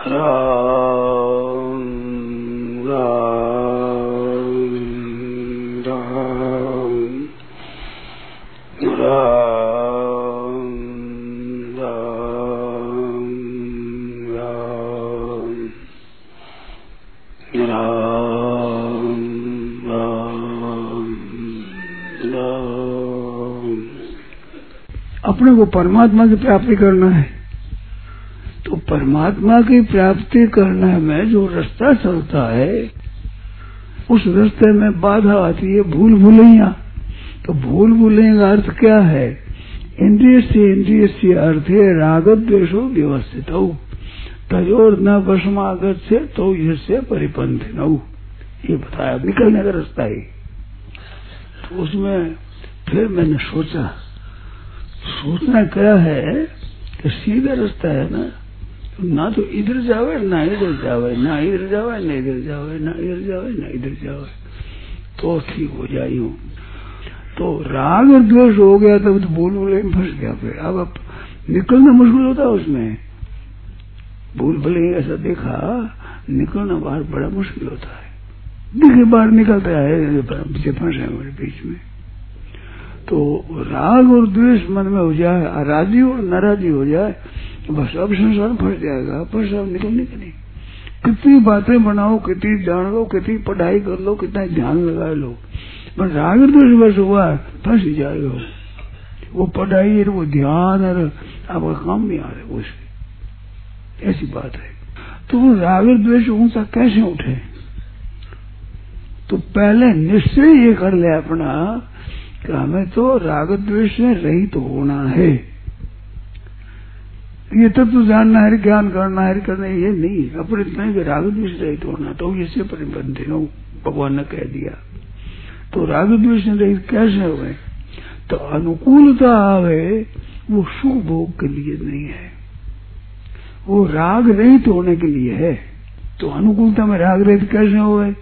अपने को परमात्मा की प्राप्ति करना है। तो परमात्मा की प्राप्ति करने में जो रास्ता चलता है, उस रास्ते में बाधा आती है भूल भूलैया। तो भूल भूलैया का अर्थ क्या है? इंद्रिय से इंद्रिय से अर्थ है रागत द्वेषो व्यवस्थित। हो तयोर न वशमागत से तो इससे परिपंथ न ये बताया निकलने का रास्ता ही। तो उसमें फिर मैंने सोचा, सोचना क्या है कि सीधा रास्ता है ना? ना तो इधर जावे ना इधर जावे ना इधर जावे ना इधर जावे ना इधर जावे ना इधर जावे तो ठीक हो जाई तो राग और द्वेष हो गया, तब तो भूल भूले में फंस गया फिर। अब अब निकलना मुश्किल होता है उसमें। भूल भले ऐसा देखा, निकलना बाहर बड़ा मुश्किल होता है। देखिए, बाहर निकलता है, पीछे फंसे हमारे बीच में। तो राग और द्वेष मन में हो जाए राज़ी और नाराजी हो जाए बस अब संसार फंस जाएगा, पर सब निकलने के नहीं कितनी बातें बनाओ, कितनी जान लो कितनी पढ़ाई कर लो, कितना ध्यान लगा लो। बस राग द्वेष बस हुआ फंस जाएगा। वो पढ़ाई और वो ध्यान और आपका काम नहीं आ रहा उससे ऐसी बात है। तो राग द्वेष ऊँचा कैसे उठे? तो पहले निश्चय ये कर ले अपना कि हमें तो राग द्वेष से रहित तो होना है। ये तत्व तो जानना है, ज्ञान करना है, करना ये नहीं अपने इतना ही राग द्वेष रहित होना तो इससे परिबद्ध हो। भगवान ने कह दिया। तो राग द्वेष रहित कैसे हुए? तो अनुकूलता आवे वो सुख भोग के लिए नहीं है। वो राग रहित होने के लिए है। तो अनुकूलता में राग रहित कैसे हो गए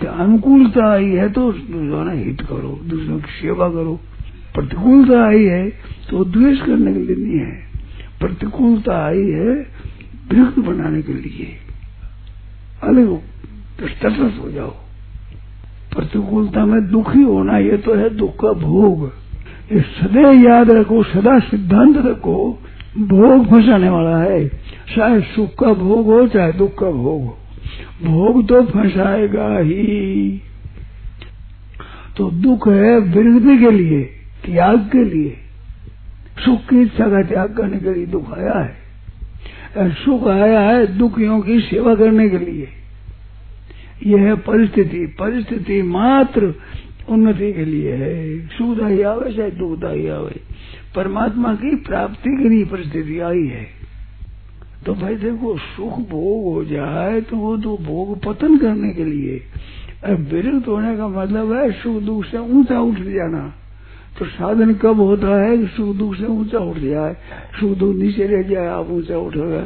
कि अनुकूलता आई है तो दूसरों हित करो, दूसरों की सेवा करो। प्रतिकूलता आई है तो द्वेष करने के लिए नहीं है। प्रतिकूलता आई है विरुद्ध बनाने के लिए। अलग तटस्थ हो जाओ। प्रतिकूलता में दुखी होना ये तो है दुख का भोग। ये सदैव याद रखो, सदा सिद्धांत रखो, भोग फंसाने वाला है। चाहे सुख का भोग हो, चाहे दुख का भोग हो, भोग तो फंसाएगा ही। तो दुख है विरक्ति के लिए, त्याग के लिए। सुख की इच्छा का त्याग करने के लिए दुख आया है। सुख आया है दुखियों की सेवा करने के लिए। यह है परिस्थिति। परिस्थिति मात्र उन्नति के लिए है। सुखदायी आवे, चाहे दुखदायी आवे। परमात्मा की प्राप्ति के लिए परिस्थिति आई है। तो भाई देखो, सुख भोग हो जाए तो वो तो भोग पतन करने के लिए। विरक्त होने का मतलब है सुख दुख से ऊँचा उठ जाना। तो साधन कब होता है कि सुख दुख से ऊँचा उठ जाए? सुख दुख नीचे रह जाए, आप ऊँचा उठोगा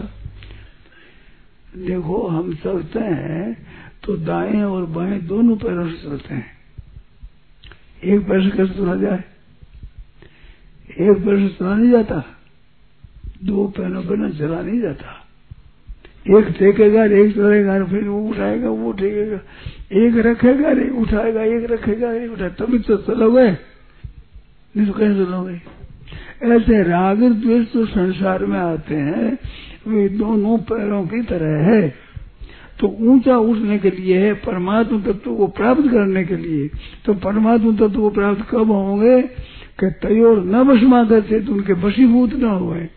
देखो, हम चलते हैं तो दाएँ और बाएँ दोनों पैरों से चलते हैं। एक पैर से कैसे चला जाए? एक पैर से चला नहीं जाता। दो पैरों पर ना चला नहीं जाता। एक टेकेगा एक चलेगा, फिर वो उठाएगा, वो टेकेगा एक रखेगा, नहीं उठाएगा, एक रखेगा, नहीं उठाएगा। तभी तो चलोगे। नहीं तो कैसे चलोगे ऐसे राग द्वेष तो संसार में आते हैं, वे दोनों पैरों की तरह है। तो ऊँचा उठने के लिए है, परमात्म तत्व को प्राप्त करने के लिए। तो परमात्म तत्व को प्राप्त कब होंगे? कि तयोर न बसमा तो उनके बसीभूत न हुए।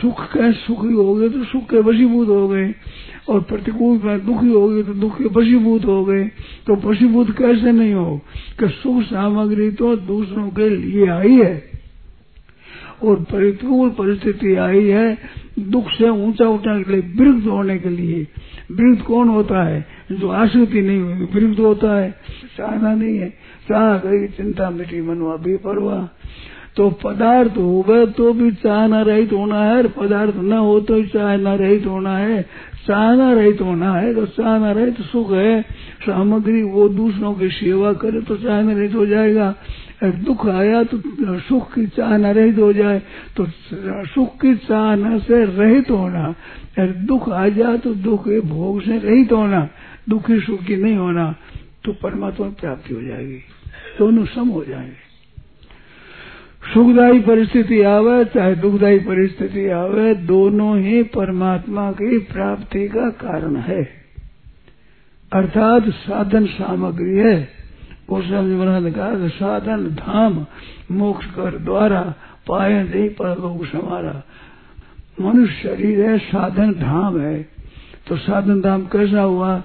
सुख के सुखी हो गए तो सुख के वशीभूत हो गए। और प्रतिकूल में दुखी हो गए तो दुख के वशीभूत हो गए। तो वशीभूत कैसे नहीं हो? कि सुख सामग्री तो दूसरों के लिए आई है। और प्रतिकूल परिस्थिति आई है दुख से ऊँचा उठने के लिए वृद्ध होने के लिए। वृद्ध कौन होता है? जो आश्रिति नहीं हुई वृद्ध होता है। चाहना नहीं है। चाह गई चिंता मिटी मनवा भी परवा तो पदार्थ हो तो भी चाहना रहित होना है पदार्थ न हो तो चाहना रहित होना है। चाहना रहित होना है तो चाहना रहित सुख है। सामग्री वो दूसरों की सेवा करे तो चाहना रहित हो जाएगा। दुख आया तो सुख की चाहना रहित हो जाए तो सुख की चाहना से रहित होना। दुख आ जाए तो दुख के भोग से रहित होना, दुखी सुखी नहीं होना तो परमात्मा प्राप्ति हो जाएगी। दोनों सम हो जाएँगे। सुखदायी परिस्थिति आवे, चाहे दुखदायी परिस्थिति आवे, दोनों ही परमात्मा की प्राप्ति का कारण है। अर्थात साधन सामग्री है। साधन, धाम, मोक्ष कर द्वारा पाए नहीं पर लोग समारा। मनुष्य शरीर है, साधन, धाम है। तो साधन, धाम कैसा हुआ?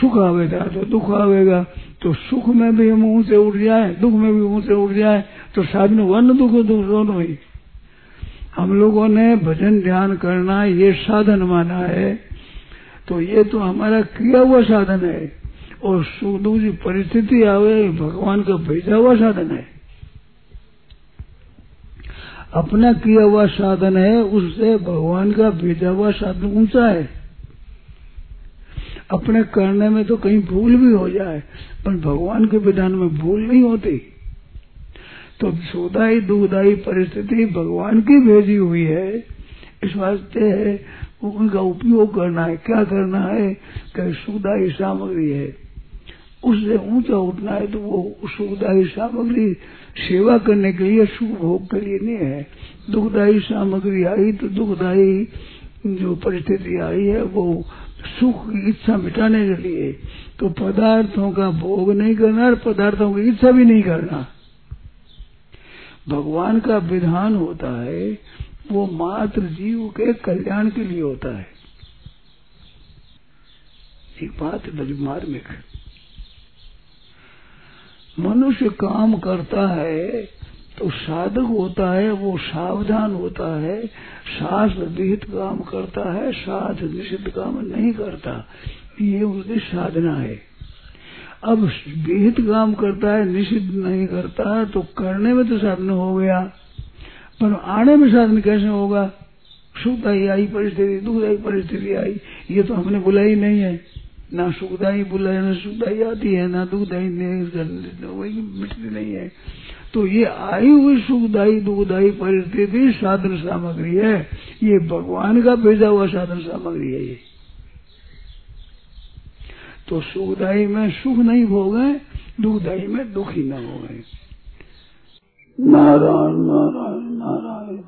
सुख आवेगा तो दुख आवेगा। तो सुख में भी हम ऊँचे उठ जाए, दुख में भी ऊँचे उठ जाए तो साधन वन दुख दुख दोनों ही। हम लोगों ने भजन ध्यान करना ये साधन माना है। तो ये तो हमारा किया हुआ साधन है। और सुख दुख की परिस्थिति आवे, भगवान का भेजा हुआ साधन है। अपना किया हुआ साधन है, उससे भगवान का भेजा हुआ साधन ऊँचा है। अपने करने में तो कहीं भूल भी हो जाए, पर भगवान के विधान में भूल नहीं होती। तो सुदाई दुखदाई परिस्थिति भगवान की भेजी हुई है। इस वास्ते है, उनका उपयोग करना है, क्या करना है, कि सुखदायी सामग्री है। उससे ऊँचा उठना है तो वो सुखदायी सामग्री सेवा करने के लिए सुख भोग के लिए नहीं है। दुखदायी सामग्री आई तो दुखदायी जो परिस्थिति आई है, वो सुख की इच्छा मिटाने के लिए तो पदार्थों का भोग नहीं करना और पदार्थों की इच्छा भी नहीं करना। भगवान का विधान होता है, वो मात्र जीव के कल्याण के लिए होता है। एक बात मार्मिक मनुष्य काम करता है तो साधक होता है, वो सावधान होता है, शास्त्र विहित काम करता है साध निषिद्ध काम नहीं करता। ये उसकी साधना है। अब विहित काम करता है, निषिद्ध नहीं करता तो करने में तो साधन हो गया। पर आने में साधन कैसे होगा? सुखदाई आई, परिस्थिति दुखदाई परिस्थिति आई, ये तो हमने बुलाई नहीं है। ना सुखदाई बुलाए, ना सुखदाई आती है, ना दुखदाई वही मिटती नहीं है। तो ये आई हुई सुखदाई, दुखदाई परिस्थिति साधन सामग्री है। ये भगवान का भेजा हुआ साधन सामग्री है ये। तो सुखदाई में सुख नहीं भोगे दुखदाई में दुखी न हो गए। नारायण नारायण नारायण।